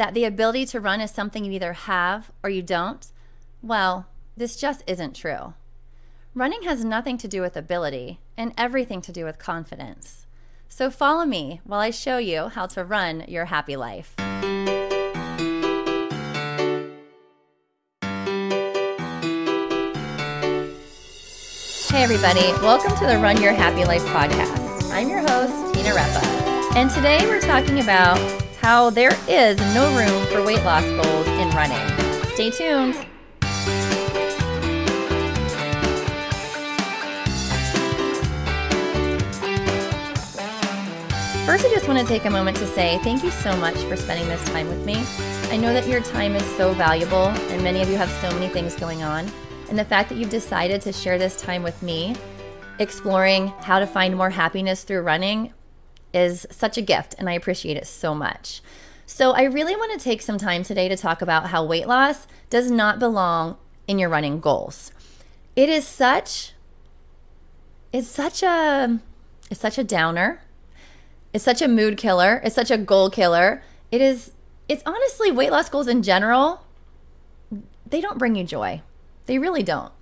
that the ability to run is something you either have or you don't, well, this just isn't true. Running has nothing to do with ability and everything to do with confidence. So follow me while I show you how to run your happy life. Hey, everybody, welcome to the Run Your Happy Life podcast. I'm your host, Tina Repa, and today we're talking about how there is no room for weight loss goals in running. Stay tuned. First, I just want to take a moment to say thank you so much for spending this time with me. I know that your time is so valuable, and many of you have so many things going on. And the fact that you've decided to share this time with me, exploring how to find more happiness through running, is such a gift, and I appreciate it so much. So, I really want to take some time today to talk about how weight loss does not belong in your running goals. It is such it's such a it's such a downer. It's such a mood killer. It's such a goal killer. It is it's honestly weight loss goals in general they don't bring you joy. They really don't.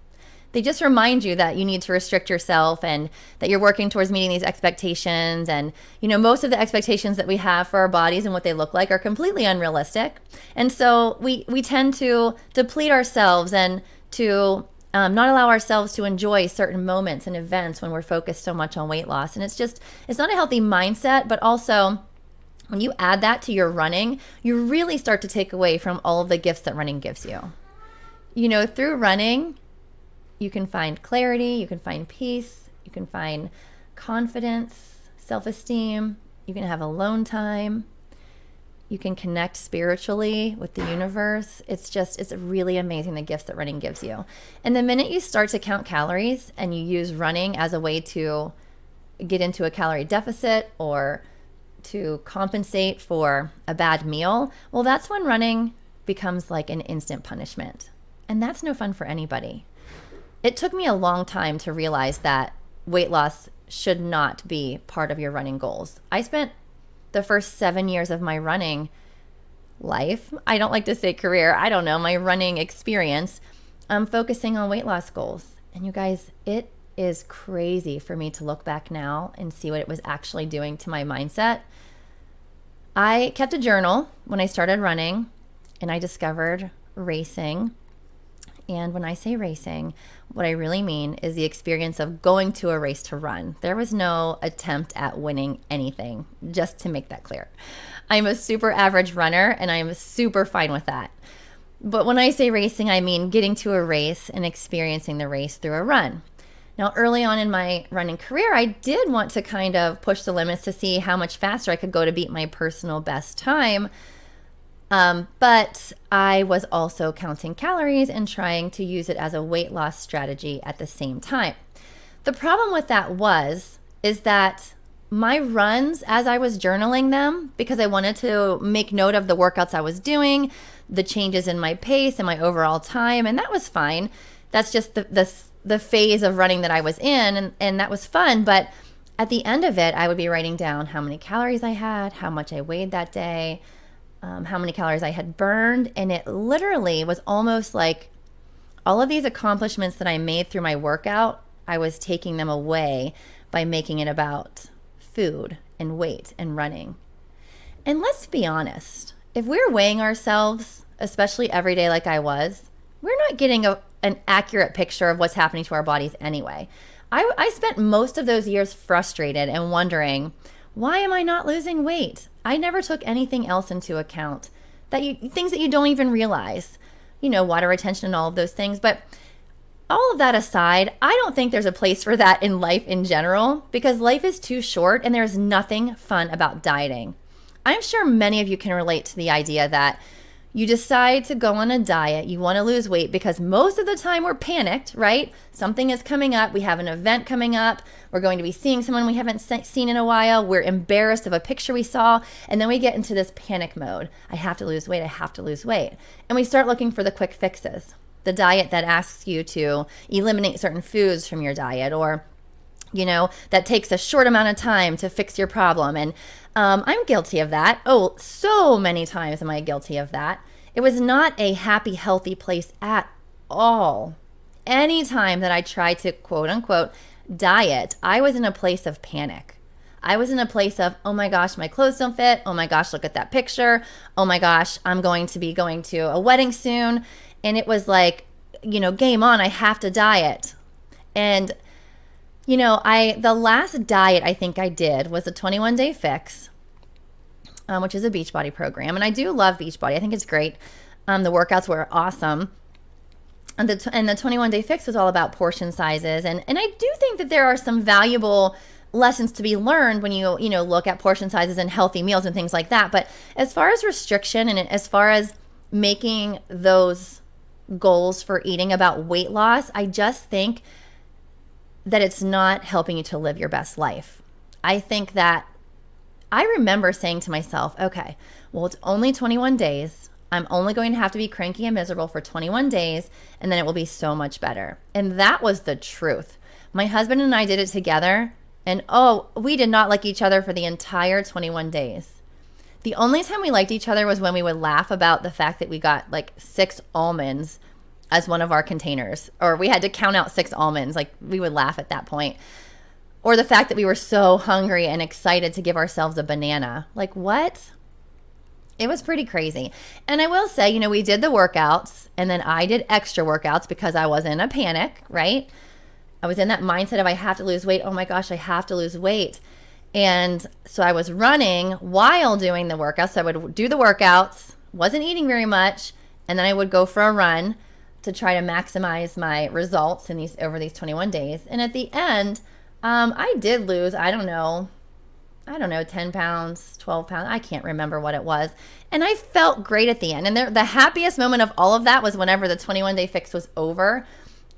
They just remind you that you need to restrict yourself and that you're working towards meeting these expectations. And, you know, most of the expectations that we have for our bodies and what they look like are completely unrealistic. And so we, we tend to deplete ourselves and to um, not allow ourselves to enjoy certain moments and events when we're focused so much on weight loss. And it's just, it's not a healthy mindset, but also, when you add that to your running, you really start to take away from all of the gifts that running gives you you know, through running, you can find clarity, you can find peace, you can find confidence, self esteem, you can have alone time, you can connect spiritually with the universe. It's just, it's really amazing the gifts that running gives you. And the minute you start to count calories and you use running as a way to get into a calorie deficit or to compensate for a bad meal, well, that's when running becomes like an instant punishment. And that's no fun for anybody. It took me a long time to realize that weight loss should not be part of your running goals. I spent the first seven years of my running life, I don't like to say career, I don't know, my running experience, um, focusing on weight loss goals. And you guys, it is crazy for me to look back now and see what it was actually doing to my mindset. I kept a journal when I started running and I discovered racing and when I say racing, what I really mean is the experience of going to a race to run. There was no attempt at winning anything, just to make that clear. I'm a super average runner and I'm super fine with that. But when I say racing, I mean getting to a race and experiencing the race through a run. Now, early on in my running career, I did want to kind of push the limits to see how much faster I could go to beat my personal best time. Um, but I was also counting calories and trying to use it as a weight loss strategy at the same time. The problem with that was is that my runs as I was journaling them because I wanted to make note of the workouts I was doing, the changes in my pace and my overall time, and that was fine. That's just the the, the phase of running that I was in, and, and that was fun. But at the end of it, I would be writing down how many calories I had, how much I weighed that day, um, how many calories I had burned. And it literally was almost like all of these accomplishments that I made through my workout, I was taking them away by making it about food and weight and running. And let's be honest, if we're weighing ourselves, especially every day like I was, we're not getting a, an accurate picture of what's happening to our bodies anyway. I, I spent most of those years frustrated and wondering, why am I not losing weight? I never took anything else into account. That you things that you don't even realize. You know, water retention and all of those things, but all of that aside, I don't think there's a place for that in life in general because life is too short and there's nothing fun about dieting. I'm sure many of you can relate to the idea that you decide to go on a diet, you want to lose weight because most of the time we're panicked, right? Something is coming up, we have an event coming up, we're going to be seeing someone we haven't seen in a while, we're embarrassed of a picture we saw, and then we get into this panic mode. I have to lose weight, I have to lose weight. And we start looking for the quick fixes. The diet that asks you to eliminate certain foods from your diet or you know, that takes a short amount of time to fix your problem. And um, I'm guilty of that. Oh, so many times am I guilty of that. It was not a happy, healthy place at all. Anytime that I tried to quote unquote diet, I was in a place of panic. I was in a place of, oh my gosh, my clothes don't fit. Oh my gosh, look at that picture. Oh my gosh, I'm going to be going to a wedding soon. And it was like, you know, game on, I have to diet. And you know, I the last diet I think I did was a 21 day fix, um, which is a Beachbody program, and I do love Beachbody. I think it's great. Um, the workouts were awesome. And the, and the 21 day fix was all about portion sizes. And, and I do think that there are some valuable lessons to be learned when you, you know, look at portion sizes and healthy meals and things like that. But as far as restriction and as far as making those goals for eating about weight loss, I just think that it's not helping you to live your best life. I think that I remember saying to myself, okay, well, it's only 21 days. I'm only going to have to be cranky and miserable for 21 days, and then it will be so much better. And that was the truth. My husband and I did it together, and oh, we did not like each other for the entire 21 days. The only time we liked each other was when we would laugh about the fact that we got like six almonds as one of our containers, or we had to count out six almonds. Like we would laugh at that point. Or the fact that we were so hungry and excited to give ourselves a banana. Like, what? It was pretty crazy. And I will say, you know, we did the workouts and then I did extra workouts because I was in a panic, right? I was in that mindset of I have to lose weight. Oh my gosh, I have to lose weight. And so I was running while doing the workouts. So I would do the workouts, wasn't eating very much, and then I would go for a run to try to maximize my results in these over these 21 days. And at the end, um, I did lose, I don't know, I don't know, 10 pounds, 12 pounds. I can't remember what it was. And I felt great at the end. And there, the happiest moment of all of that was whenever the 21 day fix was over.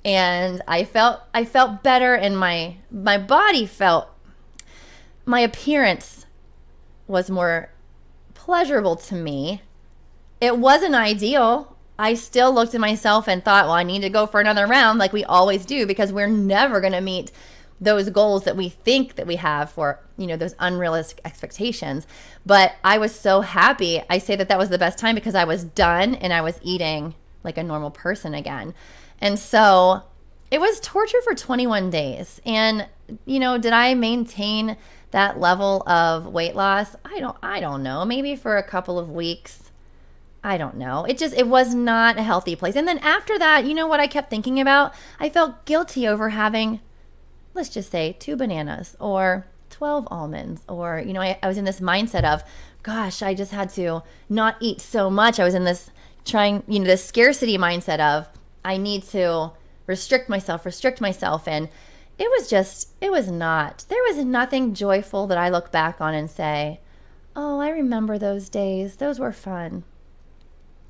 And I felt I felt better and my my body felt my appearance was more pleasurable to me. It wasn't ideal. I still looked at myself and thought, well, I need to go for another round like we always do because we're never going to meet those goals that we think that we have for, you know, those unrealistic expectations. But I was so happy. I say that that was the best time because I was done and I was eating like a normal person again. And so it was torture for 21 days. And, you know, did I maintain that level of weight loss? I don't I don't know. Maybe for a couple of weeks I don't know. It just it was not a healthy place. And then after that, you know what I kept thinking about? I felt guilty over having let's just say two bananas or 12 almonds or you know, I, I was in this mindset of gosh, I just had to not eat so much. I was in this trying, you know, this scarcity mindset of I need to restrict myself, restrict myself and it was just it was not. There was nothing joyful that I look back on and say, "Oh, I remember those days. Those were fun."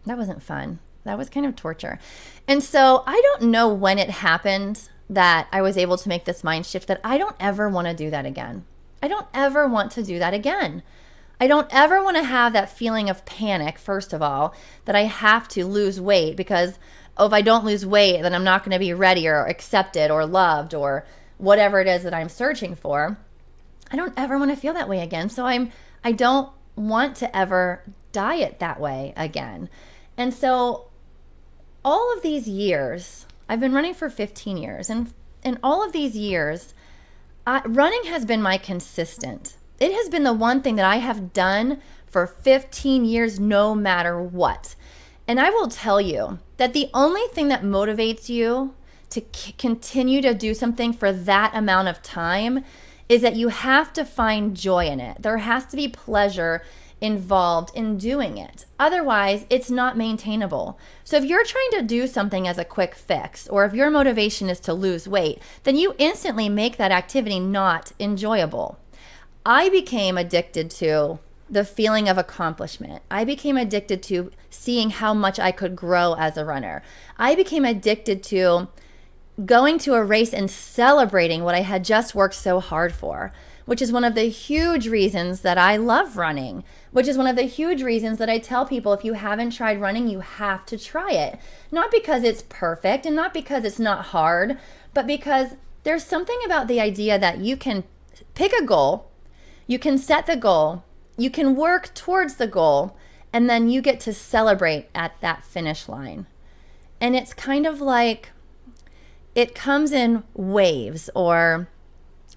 that wasn't fun. That was kind of torture. And so I don't know when it happened that I was able to make this mind shift that I don't ever want to do that again. I don't ever want to do that again. I don't ever want to have that feeling of panic, first of all, that I have to lose weight because oh, if I don't lose weight, then I'm not going to be ready or accepted or loved or whatever it is that I'm searching for. I don't ever want to feel that way again. So I'm I don't want to ever diet that way again. And so all of these years, I've been running for 15 years, and in all of these years, uh, running has been my consistent. It has been the one thing that I have done for 15 years, no matter what. And I will tell you that the only thing that motivates you to c- continue to do something for that amount of time is that you have to find joy in it. There has to be pleasure involved in doing it. Otherwise, it's not maintainable. So, if you're trying to do something as a quick fix, or if your motivation is to lose weight, then you instantly make that activity not enjoyable. I became addicted to the feeling of accomplishment. I became addicted to seeing how much I could grow as a runner. I became addicted to going to a race and celebrating what I had just worked so hard for, which is one of the huge reasons that I love running, which is one of the huge reasons that I tell people if you haven't tried running, you have to try it. Not because it's perfect and not because it's not hard, but because there's something about the idea that you can pick a goal, you can set the goal, you can work towards the goal, and then you get to celebrate at that finish line. And it's kind of like it comes in waves or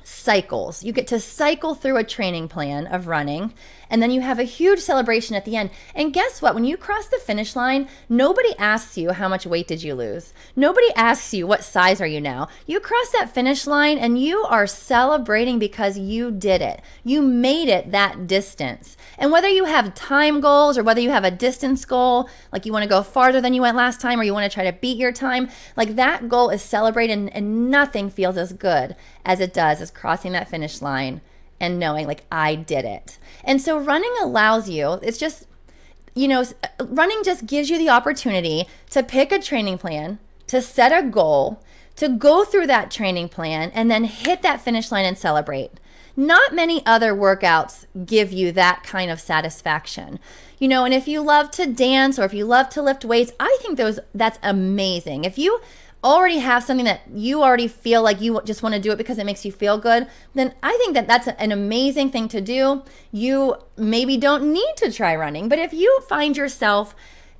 cycles. You get to cycle through a training plan of running, and then you have a huge celebration at the end. And guess what? When you cross the finish line, nobody asks you how much weight did you lose. Nobody asks you what size are you now. You cross that finish line and you are celebrating because you did it. You made it that distance. And whether you have time goals or whether you have a distance goal, like you want to go farther than you went last time or you want to try to beat your time, like that goal is celebrated and, and nothing feels as good as it does as crossing that finish line and knowing like I did it. And so running allows you, it's just, you know, running just gives you the opportunity to pick a training plan, to set a goal, to go through that training plan, and then hit that finish line and celebrate. Not many other workouts give you that kind of satisfaction. You know, and if you love to dance or if you love to lift weights, I think those that's amazing. If you already have something that you already feel like you just want to do it because it makes you feel good, then I think that that's an amazing thing to do. You maybe don't need to try running, but if you find yourself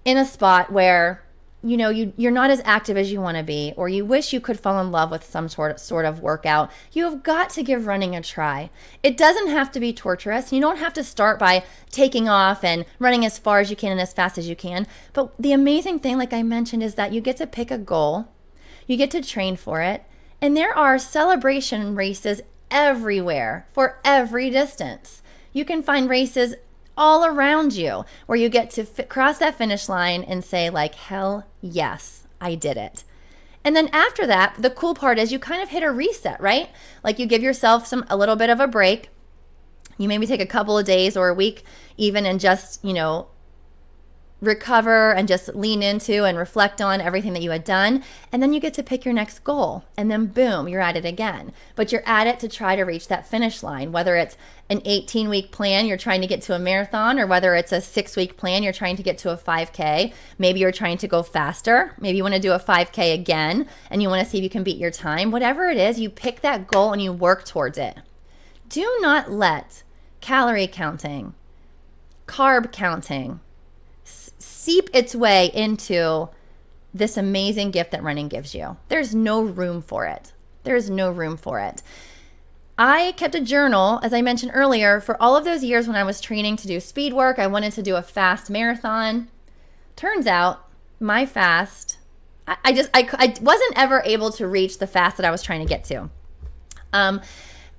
in a spot where you know you you're not as active as you want to be or you wish you could fall in love with some sort of sort of workout you have got to give running a try. It doesn't have to be torturous. You don't have to start by taking off and running as far as you can and as fast as you can. But the amazing thing like i mentioned is that you get to pick a goal you get to train for it. And there are celebration races everywhere for every distance. You can find races all around you where you get to cross that finish line and say, like, hell yes, I did it. And then after that, the cool part is you kind of hit a reset, right? Like you give yourself some a little bit of a break. You maybe take a couple of days or a week even and just, you know, recover and just lean into and reflect on everything that you had done. And then you get to pick your next goal. And then boom, you're at it again. But you're at it to try to reach that finish line, whether it's an 18 week plan, you're trying to get to a marathon, or whether it's a six week plan, you're trying to get to a 5K. Maybe you're trying to go faster. Maybe you want to do a 5K again and you want to see if you can beat your time. Whatever it is, you pick that goal and you work towards it. Do not let calorie counting, carb counting, seep its way into this amazing gift that running gives you. There's no room for it. There's no room for it. I kept a journal, as I mentioned earlier, for all of those years when I was training to do speed work. I wanted to do a fast marathon. Turns out my fast, I, I just, I, I wasn't ever able to reach the fast that I was trying to get to. Um,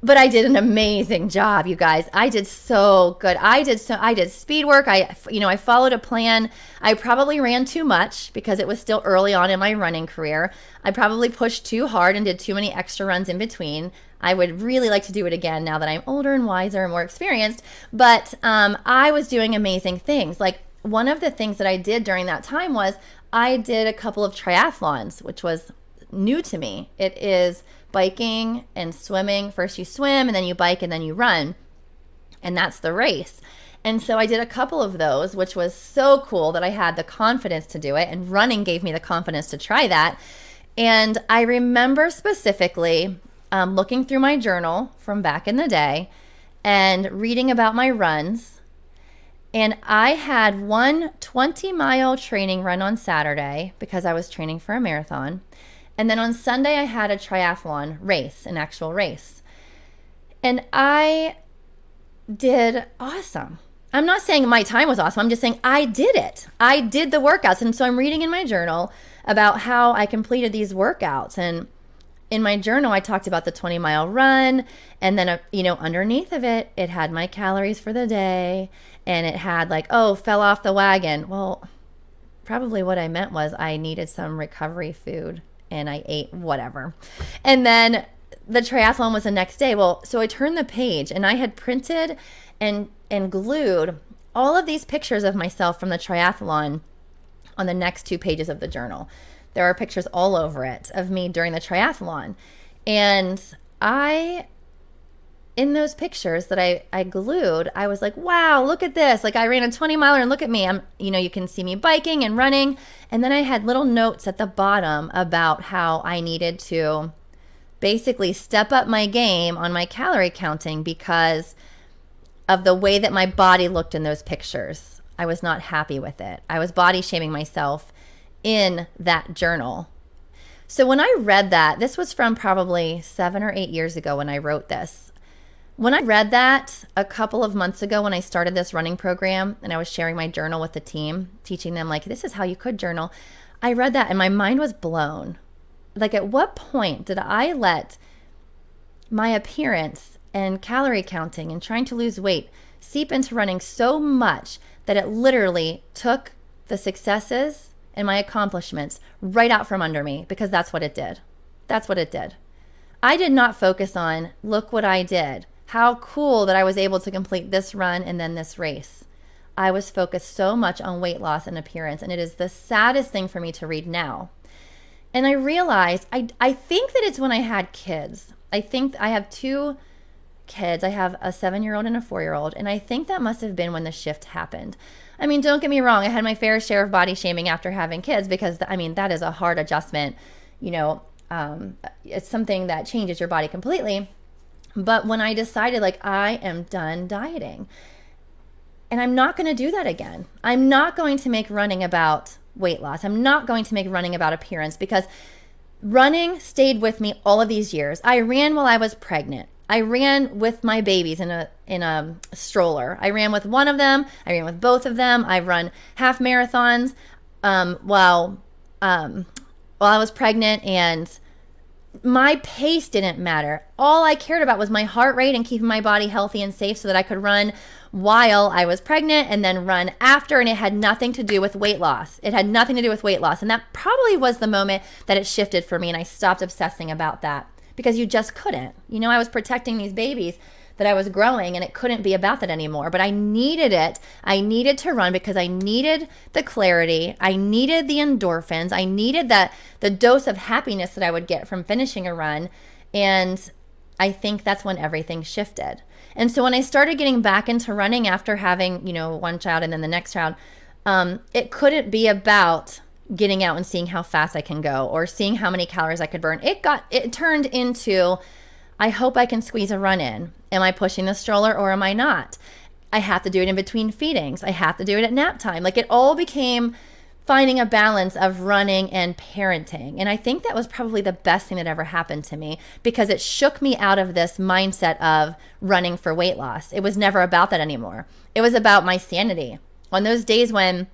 but I did an amazing job, you guys. I did so good. I did so I did speed work. I you know, I followed a plan. I probably ran too much because it was still early on in my running career. I probably pushed too hard and did too many extra runs in between. I would really like to do it again now that I'm older and wiser and more experienced. But um, I was doing amazing things. Like one of the things that I did during that time was I did a couple of triathlons, which was new to me. It is biking and swimming. First you swim and then you bike and then you run. And that's the race. And so I did a couple of those, which was so cool that I had the confidence to do it. And running gave me the confidence to try that. And I remember specifically um, looking through my journal from back in the day and reading about my runs. And I had one 20 mile training run on Saturday because I was training for a marathon. And then on Sunday, I had a triathlon race, an actual race. And I did awesome. I'm not saying my time was awesome. I'm just saying I did it. I did the workouts. And so I'm reading in my journal about how I completed these workouts. And in my journal, I talked about the 20 mile run. And then, uh, you know, underneath of it, it had my calories for the day. And it had like, oh, fell off the wagon. Well, probably what I meant was I needed some recovery food and I ate whatever. And then the triathlon was the next day. Well, so I turned the page and I had printed and and glued all of these pictures of myself from the triathlon on the next two pages of the journal. There are pictures all over it of me during the triathlon. And I in those pictures that I, I glued, I was like, wow, look at this. Like I ran a 20 miler and look at me. I'm, you know, you can see me biking and running. And then I had little notes at the bottom about how I needed to basically step up my game on my calorie counting because of the way that my body looked in those pictures. I was not happy with it. I was body shaming myself in that journal. So when I read that, this was from probably seven or eight years ago when I wrote this. When I read that a couple of months ago when I started this running program and I was sharing my journal with the team, teaching them, like, this is how you could journal, I read that and my mind was blown like at what point did I let my appearance and calorie counting and trying to lose weight seep into running so much that it literally took the successes and my accomplishments right out from under me because that's what it did. That's what it did. I did not focus on, look what I did. How cool that I was able to complete this run and then this race. I was focused so much on weight loss and appearance, and it is the saddest thing for me to read now and I realized I, I think that it's when I had kids. I think I have two kids. I have a seven year old and a four year old. And I think that must have been when the shift happened. I mean, don't get me wrong. I had my fair share of body shaming after having kids because, I mean, that is a hard adjustment. You know, um, it's something that changes your body completely. But when I decided, like, I am done dieting and I'm not going to do that again, I'm not going to make running about weight loss. I'm not going to make running about appearance because running stayed with me all of these years. I ran while I was pregnant. I ran with my babies in a in a stroller. I ran with one of them. I ran with both of them. I've run half marathons um, while um, while I was pregnant, and my pace didn't matter. All I cared about was my heart rate and keeping my body healthy and safe so that I could run while I was pregnant and then run after. And it had nothing to do with weight loss. It had nothing to do with weight loss. And that probably was the moment that it shifted for me. And I stopped obsessing about that because you just couldn't. You know, I was protecting these babies that I was growing and it couldn't be about that anymore. But I needed it. I needed to run because I needed the clarity. I needed the endorphins. I needed that the dose of happiness that I would get from finishing a run. And I think that's when everything shifted. And so when I started getting back into running after having, you know, one child and then the next child, um, it couldn't be about getting out and seeing how fast I can go or seeing how many calories I could burn. It got it turned into I hope I can squeeze a run in. Am I pushing the stroller or am I not? I have to do it in between feedings. I have to do it at nap time. Like it all became finding a balance of running and parenting. And I think that was probably the best thing that ever happened to me because it shook me out of this mindset of running for weight loss. It was never about that anymore. It was about my sanity. On those days when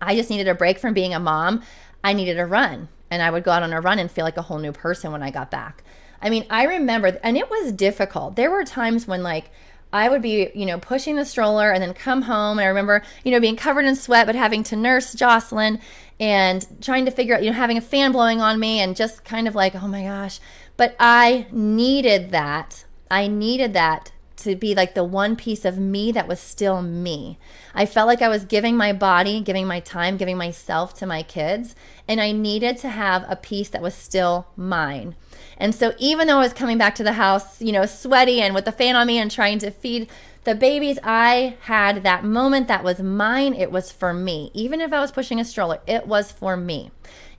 I just needed a break from being a mom, I needed a run. And I would go out on a run and feel like a whole new person when I got back. I mean, I remember, and it was difficult. There were times when, like, I would be, you know, pushing the stroller and then come home. And I remember, you know, being covered in sweat, but having to nurse Jocelyn and trying to figure out, you know, having a fan blowing on me and just kind of like, oh my gosh. But I needed that. I needed that to be like the one piece of me that was still me. I felt like I was giving my body, giving my time, giving myself to my kids, and I needed to have a piece that was still mine. And so even though I was coming back to the house, you know, sweaty and with the fan on me and trying to feed the babies, I had that moment that was mine. It was for me. Even if I was pushing a stroller, it was for me.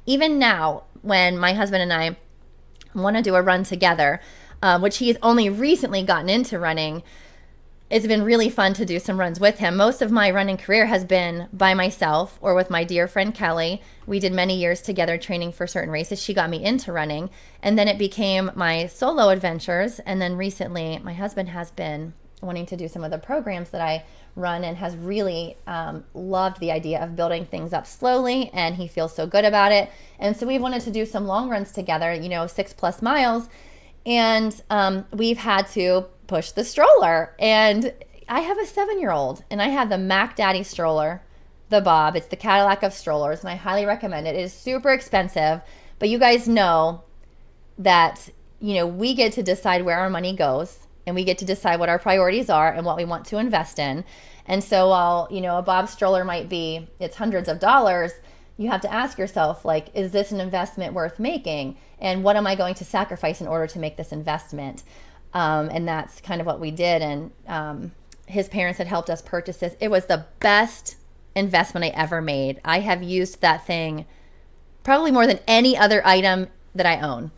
Even now, when my husband and I want to do a run together, uh, which he's only recently gotten into running, it's been really fun to do some runs with him. Most of my running career has been by myself or with my dear friend Kelly. We did many years together training for certain races. She got me into running, and then it became my solo adventures. And then recently, my husband has been wanting to do some of the programs that I run and has really um, loved the idea of building things up slowly. And he feels so good about it. And so we've wanted to do some long runs together, you know, six plus miles. And um, we've had to push the stroller. And I have a seven year old and I have the Mac Daddy stroller, the Bob. It's the Cadillac of strollers, and I highly recommend it. It is super expensive, but you guys know that you know, we get to decide where our money goes and we get to decide what our priorities are and what we want to invest in. And so while, you know, a Bob stroller might be it's hundreds of dollars, you have to ask yourself like is this an investment worth making and what am I going to sacrifice in order to make this investment? Um, and that's kind of what we did and um, his parents had helped us purchase this. It was the best investment I ever made. I have used that thing probably more than any other item that I own.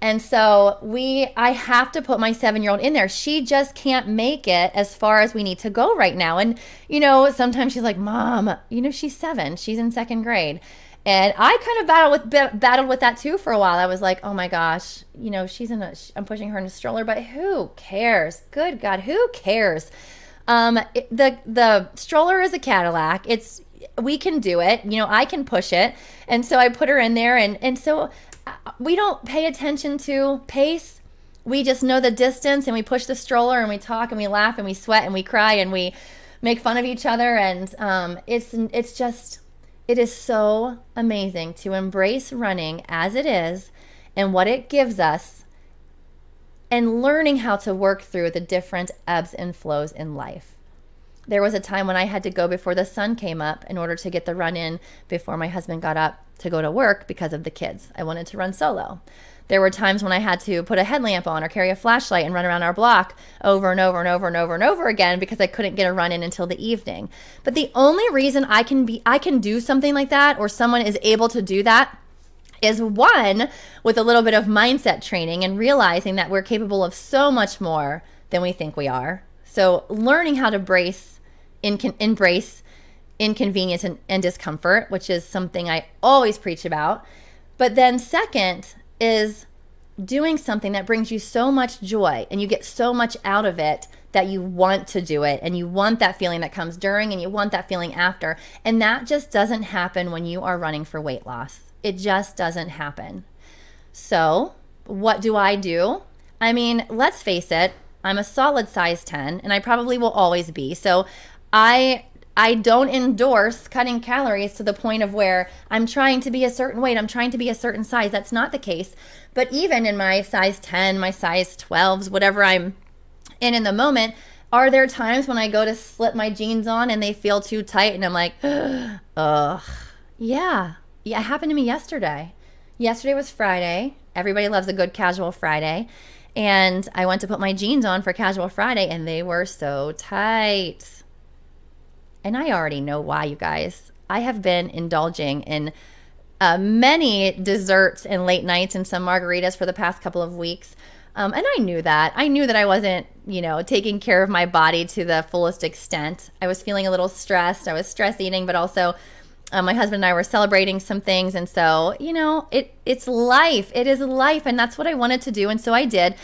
And so we I have to put my 7-year-old in there. She just can't make it as far as we need to go right now. And you know, sometimes she's like, "Mom, you know she's 7. She's in second grade." And I kind of battled with battled with that too for a while. I was like, "Oh my gosh, you know, she's in a I'm pushing her in a stroller, but who cares? Good god, who cares?" Um, it, the the stroller is a Cadillac. It's we can do it. You know, I can push it. And so I put her in there and and so uh, we don't pay attention to pace. We just know the distance and we push the stroller and we talk and we laugh and we sweat and we cry and we make fun of each other and um, it's it's just it is so amazing to embrace running as it is and what it gives us and learning how to work through the different ebbs and flows in life. There was a time when I had to go before the sun came up in order to get the run in before my husband got up to go to work because of the kids. I wanted to run solo. There were times when I had to put a headlamp on or carry a flashlight and run around our block over and over and over and over and over again because I couldn't get a run in until the evening. But the only reason I can be I can do something like that or someone is able to do that is one with a little bit of mindset training and realizing that we're capable of so much more than we think we are. So learning how to brace in, embrace inconvenience and, and discomfort, which is something I always preach about. But then second is doing something that brings you so much joy and you get so much out of it that you want to do it and you want that feeling that comes during and you want that feeling after. And that just doesn't happen when you are running for weight loss. It just doesn't happen. So, what do I do? I mean, let's face it, I'm a solid size 10 and I probably will always be. So, I I don't endorse cutting calories to the point of where I'm trying to be a certain weight, I'm trying to be a certain size. That's not the case. But even in my size 10, my size 12s, whatever I'm in in the moment, are there times when I go to slip my jeans on and they feel too tight and I'm like, ugh, yeah, yeah, it happened to me yesterday. Yesterday was Friday. Everybody loves a good casual Friday. And I went to put my jeans on for casual Friday and they were so tight. And I already know why, you guys. I have been indulging in uh, many desserts and late nights and some margaritas for the past couple of weeks. Um, and I knew that. I knew that I wasn't, you know, taking care of my body to the fullest extent. I was feeling a little stressed. I was stress eating, but also uh, my husband and I were celebrating some things, and so you know, it it's life. It is life, and that's what I wanted to do, and so I did.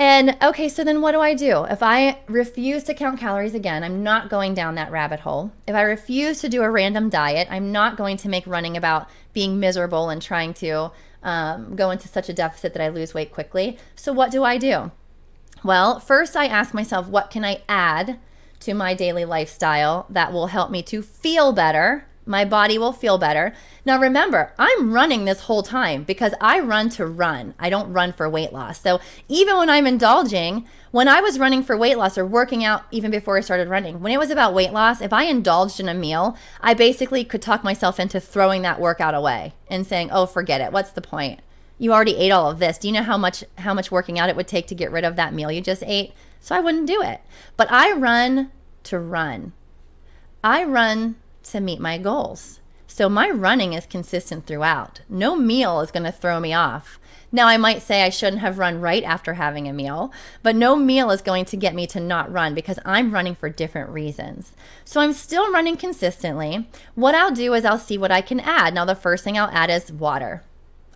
And okay, so then what do I do? If I refuse to count calories again, I'm not going down that rabbit hole. If I refuse to do a random diet, I'm not going to make running about being miserable and trying to um, go into such a deficit that I lose weight quickly. So what do I do? Well, first I ask myself, what can I add to my daily lifestyle that will help me to feel better my body will feel better. Now, remember, I'm running this whole time because I run to run. I don't run for weight loss. So, even when I'm indulging, when I was running for weight loss or working out even before I started running, when it was about weight loss, if I indulged in a meal, I basically could talk myself into throwing that workout away and saying, "Oh, forget it. What's the point? You already ate all of this. Do you know how much how much working out it would take to get rid of that meal you just ate?" So I wouldn't do it. But I run to run. I run to meet my goals. So my running is consistent throughout. No meal is going to throw me off. Now, I might say I shouldn't have run right after having a meal, but no meal is going to get me to not run because I'm running for different reasons. So I'm still running consistently. What I'll do is I'll see what I can add. Now, the first thing I'll add is water.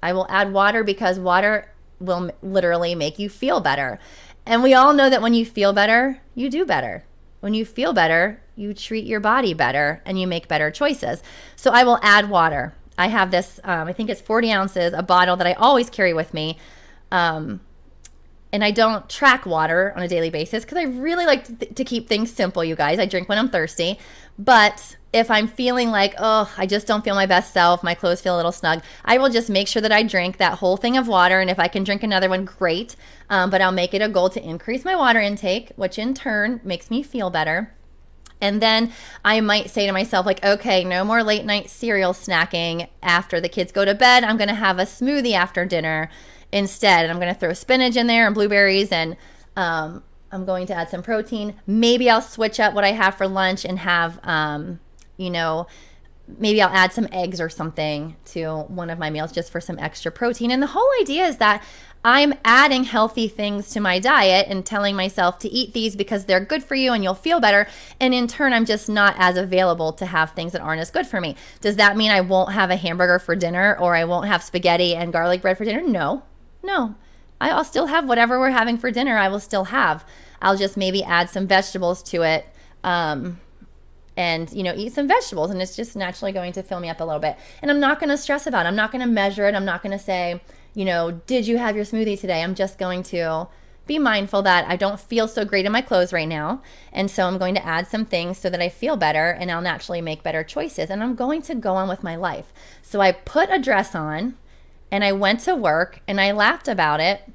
I will add water because water will literally make you feel better. And we all know that when you feel better, you do better. When you feel better, you treat your body better and you make better choices. So I will add water. I have this, um, I think it's 40 ounces, a bottle that I always carry with me. Um, and I don't track water on a daily basis because I really like to, th- to keep things simple, you guys. I drink when I'm thirsty. But if I'm feeling like, oh, I just don't feel my best self, my clothes feel a little snug, I will just make sure that I drink that whole thing of water. And if I can drink another one, great. Um, but I'll make it a goal to increase my water intake, which in turn makes me feel better. And then I might say to myself, like, okay, no more late night cereal snacking after the kids go to bed. I'm going to have a smoothie after dinner instead. And I'm going to throw spinach in there and blueberries and um, I'm going to add some protein. Maybe I'll switch up what I have for lunch and have, um, you know, maybe I'll add some eggs or something to one of my meals just for some extra protein. And the whole idea is that I'm adding healthy things to my diet and telling myself to eat these because they're good for you and you'll feel better. And in turn, I'm just not as available to have things that aren't as good for me. Does that mean I won't have a hamburger for dinner or I won't have spaghetti and garlic bread for dinner? No, no. I'll still have whatever we're having for dinner, I will still have. I'll just maybe add some vegetables to it. Um, and you know eat some vegetables and it's just naturally going to fill me up a little bit. And i'm not going to stress about it. I'm not going to measure it. I'm not going to say you know did you have your smoothie today? I'm just going to be mindful that i don't feel so great in my clothes right now and so i'm going to add some things so that i feel better and i'll naturally make better choices and i'm going to go on with my life. So i put a dress on and i went to work and i laughed about it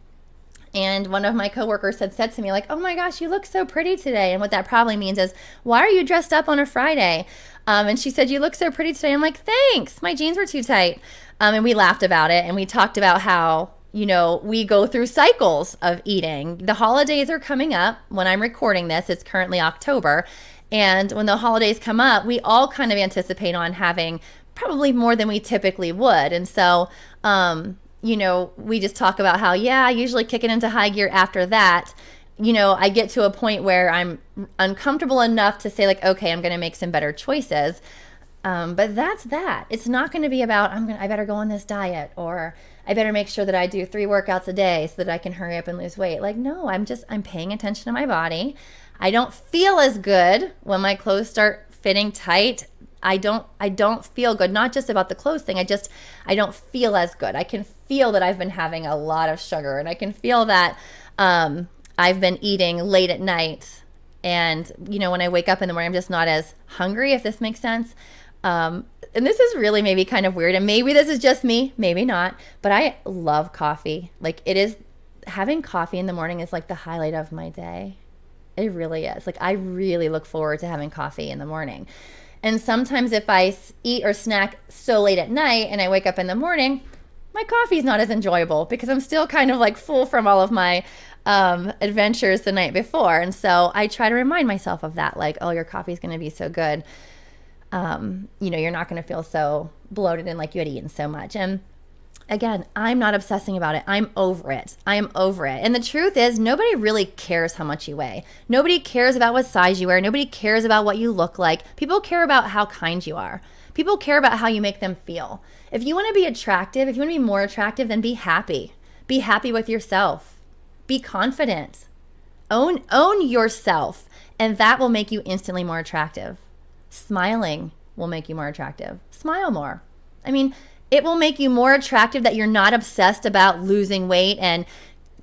and one of my coworkers had said to me, like, oh my gosh, you look so pretty today. And what that probably means is, why are you dressed up on a Friday? Um, and she said, you look so pretty today. I'm like, thanks. My jeans were too tight. Um, and we laughed about it and we talked about how, you know, we go through cycles of eating. The holidays are coming up when I'm recording this. It's currently October. And when the holidays come up, we all kind of anticipate on having probably more than we typically would. And so, um, you know, we just talk about how, yeah, I usually kick it into high gear after that. You know, I get to a point where I'm uncomfortable enough to say, like, okay, I'm going to make some better choices. Um, but that's that. It's not going to be about, I'm going to, I better go on this diet or I better make sure that I do three workouts a day so that I can hurry up and lose weight. Like, no, I'm just, I'm paying attention to my body. I don't feel as good when my clothes start fitting tight I don't I don't feel good not just about the clothes thing I just I don't feel as good. I can feel that I've been having a lot of sugar and I can feel that um, I've been eating late at night. And you know when I wake up in the morning I'm just not as hungry if this makes sense. Um, and this is really maybe kind of weird and maybe this is just me maybe not but I love coffee. Like it is having coffee in the morning is like the highlight of my day. It really is. Like I really look forward to having coffee in the morning and sometimes if I eat or snack so late at night and I wake up in the morning, my coffee's not as enjoyable because I'm still kind of like full from all of my um, adventures the night before. And so I try to remind myself of that, like, oh, your coffee's going to be so good. Um, you know, you're not going to feel so bloated and like you had eaten so much. And again, I'm not obsessing about it. I'm over it. I am over it. And the truth is, nobody really cares how much you weigh. Nobody cares about what size you wear. Nobody cares about what you look like. People care about how kind you are. People care about how you make them feel. If you want to be attractive, if you want to be more attractive, then be happy. Be happy with yourself. Be confident. Own own yourself, and that will make you instantly more attractive. Smiling will make you more attractive. Smile more. I mean, it will make you more attractive that you're not obsessed about losing weight and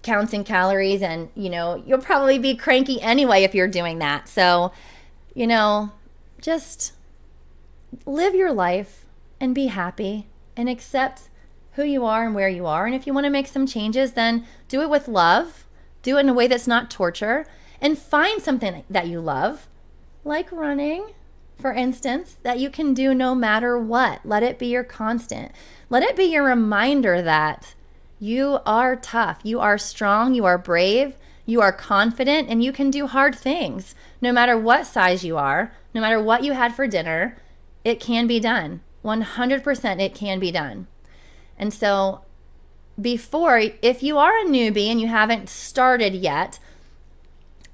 counting calories and you know you'll probably be cranky anyway if you're doing that. So you know just live your life and be happy and accept who you are and where you are. And if you want to make some changes then do it with love. Do it in a way that's not torture. And find something that you love like running for instance, that you can do no matter what. Let it be your constant. Let it be your reminder that you are tough, you are strong, you are brave, you are confident, and you can do hard things. No matter what size you are, no matter what you had for dinner, it can be done. 100% it can be done. And so, before, if you are a newbie and you haven't started yet,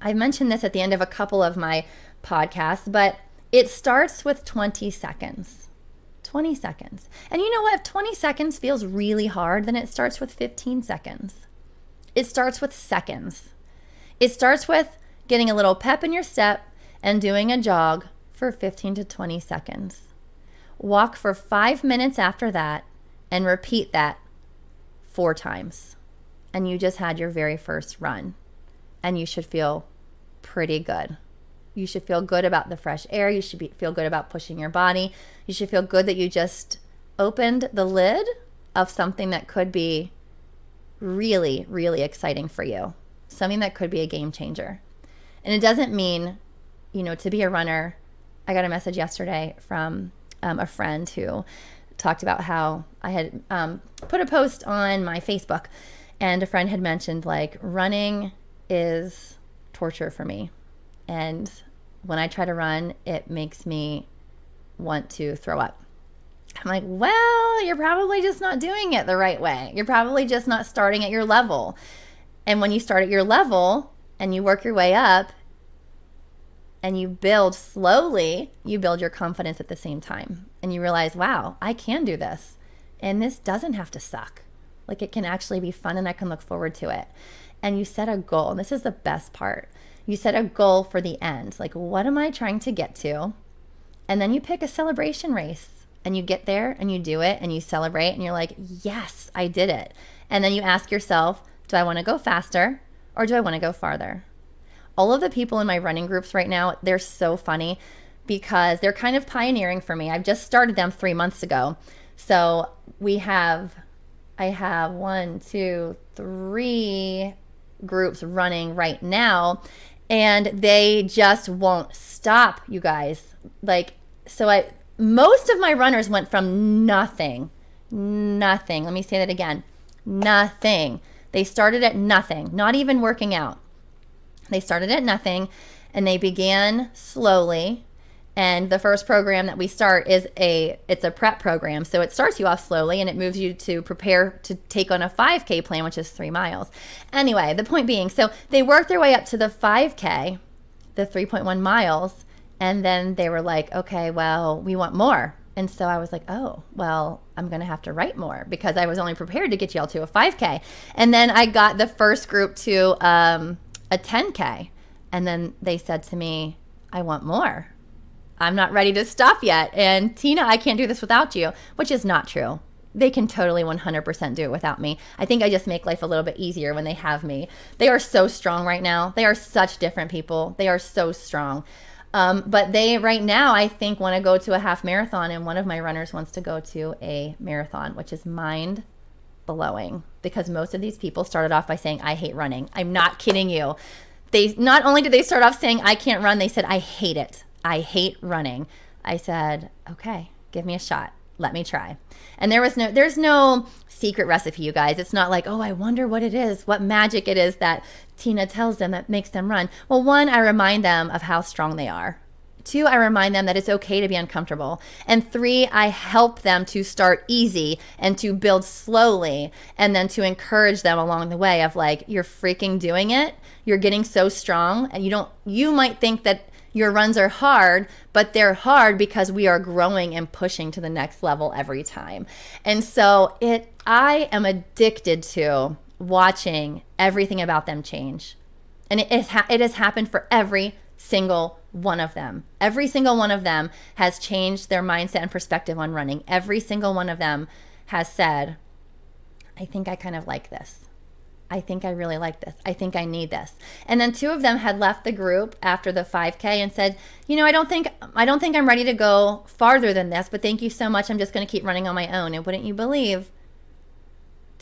I mentioned this at the end of a couple of my podcasts, but it starts with 20 seconds. 20 seconds. And you know what? If 20 seconds feels really hard, then it starts with 15 seconds. It starts with seconds. It starts with getting a little pep in your step and doing a jog for 15 to 20 seconds. Walk for five minutes after that and repeat that four times. And you just had your very first run. And you should feel pretty good You should feel good about the fresh air. You should be, feel good about pushing your body. You should feel good that you just opened the lid of something that could be really, really exciting for you, something that could be a game changer. And it doesn't mean, you know, to be a runner. I got a message yesterday from um, a friend who talked about how I had um, put a post on my Facebook, and a friend had mentioned like running is torture for me. And when I try to run, it makes me want to throw up. I'm like, well, you're probably just not doing it the right way. You're probably just not starting at your level. And when you start at your level and you work your way up and you build slowly, you build your confidence at the same time. And you realize, wow, I can do this. And this doesn't have to suck. Like it can actually be fun and I can look forward to it. And you set a goal. And this is the best part. You set a goal for the end. Like, what am I trying to get to? And then you pick a celebration race and you get there and you do it and you celebrate and you're like, yes, I did it. And then you ask yourself, do I want to go faster or do I want to go farther? All of the people in my running groups right now, they're so funny because they're kind of pioneering for me. I've just started them three months ago. So we have, I have one, two, three groups running right now, and they just won't stop, you guys. Like, so I, most of my runners went from nothing, nothing. Let me say that again nothing. They started at nothing, not even working out. They started at nothing and they began slowly. And the first program that we start is a it's a prep program. So it starts you off slowly and it moves you to prepare to take on a 5k plan which is 3 miles. Anyway, the point being, so they worked their way up to the 5k, the 3.1 miles and then they were like, okay, well, we want more. And so I was like, oh, well, I'm going to have to write more because I was only prepared to get y'all to a 5K. And then I got the first group to um, a 10K. And then they said to me, I want more. I'm not ready to stop yet. And Tina, I can't do this without you, which is not true. They can totally 100% do it without me. I think I just make life a little bit easier when they have me. They are so strong right now. They are such different people. They are so strong. Um, but they right now, I think, want to go to a half marathon, and one of my runners wants to go to a marathon, which is mind blowing because most of these people started off by saying, "I hate running." I'm not kidding you. They not only did they start off saying, "I can't run," they said, "I hate it. I hate running." I said, "Okay, give me a shot. Let me try." And there was no, there's no secret recipe, you guys. It's not like, oh, I wonder what it is, what magic it is that Tina tells them that makes them run. Well, one, I remind them of how strong they are. Two, I remind them that it's okay to be uncomfortable. And three, I help them to start easy and to build slowly and then to encourage them along the way of like, you're freaking doing it. You're getting so strong. And you don't, you might think that your runs are hard, but they're hard because we are growing and pushing to the next level every time. And so it I am addicted to watching everything about them change. And it, it, ha- it has happened for every single one of them. Every single one of them has changed their mindset and perspective on running. Every single one of them has said, I think I kind of like this. I think I really like this. I think I need this. And then two of them had left the group after the 5K and said, "You know, I don't think I don't think I'm ready to go farther than this, but thank you so much. I'm just going to keep running on my own." And wouldn't you believe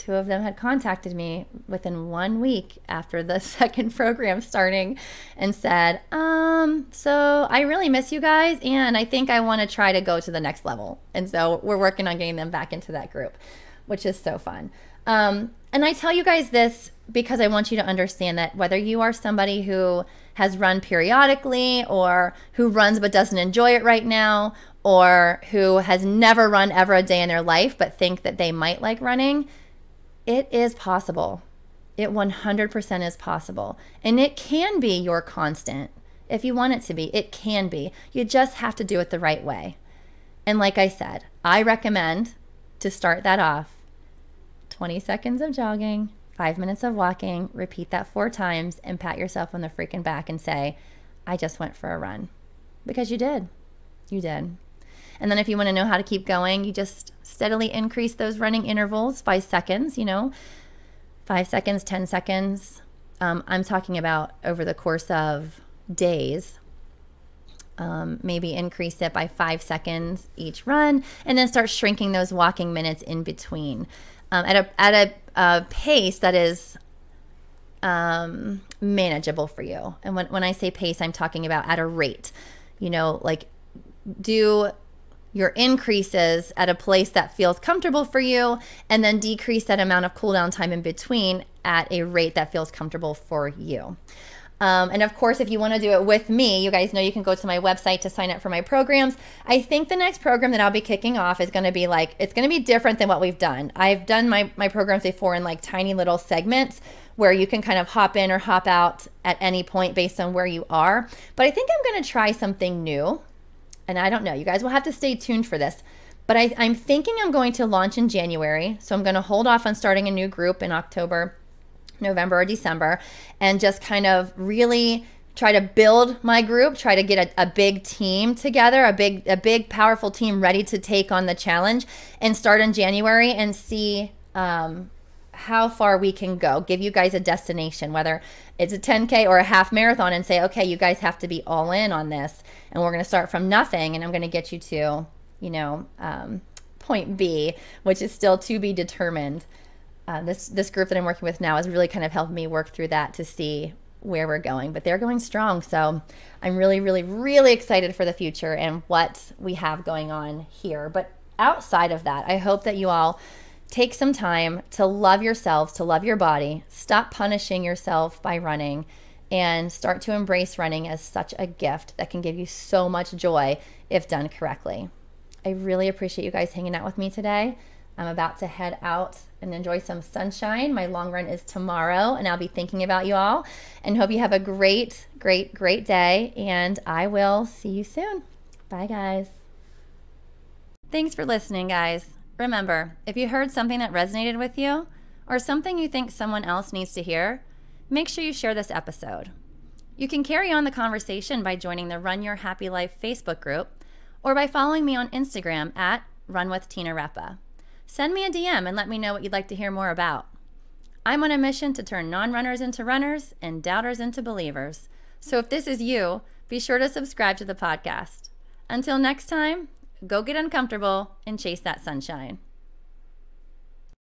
two of them had contacted me within one week after the second program starting and said, um, so I really miss you guys and I think I want to try to go to the next level. And so we're working on getting them back into that group, which is so fun. Um, and I tell you guys this because I want you to understand that whether you are somebody who has run periodically or who runs but doesn't enjoy it right now or who has never run ever a day in their life but think that they might like running, it is possible. It 100% is possible. And it can be your constant if you want it to be. It can be. You just have to do it the right way. And like I said, I recommend to start that off 20 seconds of jogging, five minutes of walking, repeat that four times, and pat yourself on the freaking back and say, I just went for a run. Because you did. You did. And then if you want to know how to keep going, you just steadily increase those running intervals by seconds, you know, five seconds, 10 seconds. Um, I'm talking about over the course of days. Um, maybe increase it by five seconds each run, and then start shrinking those walking minutes in between um, at a at a, pace that is um, manageable for you. And when when I say pace, I'm talking about at a rate. You know, like do your increases at a place that feels comfortable for you, and then decrease that amount of cool down time in between at a rate that feels comfortable for you. Um, and of course, if you want to do it with me, you guys know you can go to my website to sign up for my programs. I think the next program that I'll be kicking off is going to be like, it's going to be different than what we've done. I've done my, my programs before in like tiny little segments where you can kind of hop in or hop out at any point based on where you are. But I think I'm going to try something new. And I don't know, you guys will have to stay tuned for this. But I, I'm thinking I'm going to launch in January. So I'm going to hold off on starting a new group in October November or December, and just kind of really try to build my group, try to get a, a, big team together, a big, a big, powerful team ready to take on the challenge, and start in January and see um, how far we can go. Give you guys a destination, whether it's a 10K or a half marathon, and say, okay, you guys have to be all in on this, and we're going to start from nothing, and I'm going to get you to, you know, um, point B, which is still to be determined uh, this this group that I'm working with now has really kind of helped me work through that to see where we're going. But they're going strong, so I'm really, really, really excited for the future and what we have going on here. But outside of that, I hope that you all take some time to love yourselves, to love your body, stop punishing yourself by running, and start to embrace running as such a gift that can give you so much joy if done correctly. I really appreciate you guys hanging out with me today. I'm about to head out and enjoy some sunshine. My long run is tomorrow, and I'll be thinking about you all. And hope you have a great, great, great day. And I will see you soon. Bye, guys. Thanks for listening, guys. Remember, if you heard something that resonated with you or something you think someone else needs to hear, make sure you share this episode. You can carry on the conversation by joining the Run Your Happy Life Facebook group or by following me on Instagram at Run with Tina Repa send me a DM and let me know what you'd like to hear more about. I'm on a mission to turn non runners into runners and doubters into believers. So if this is you, be sure to subscribe to the podcast. Until next time, go get uncomfortable and chase that sunshine.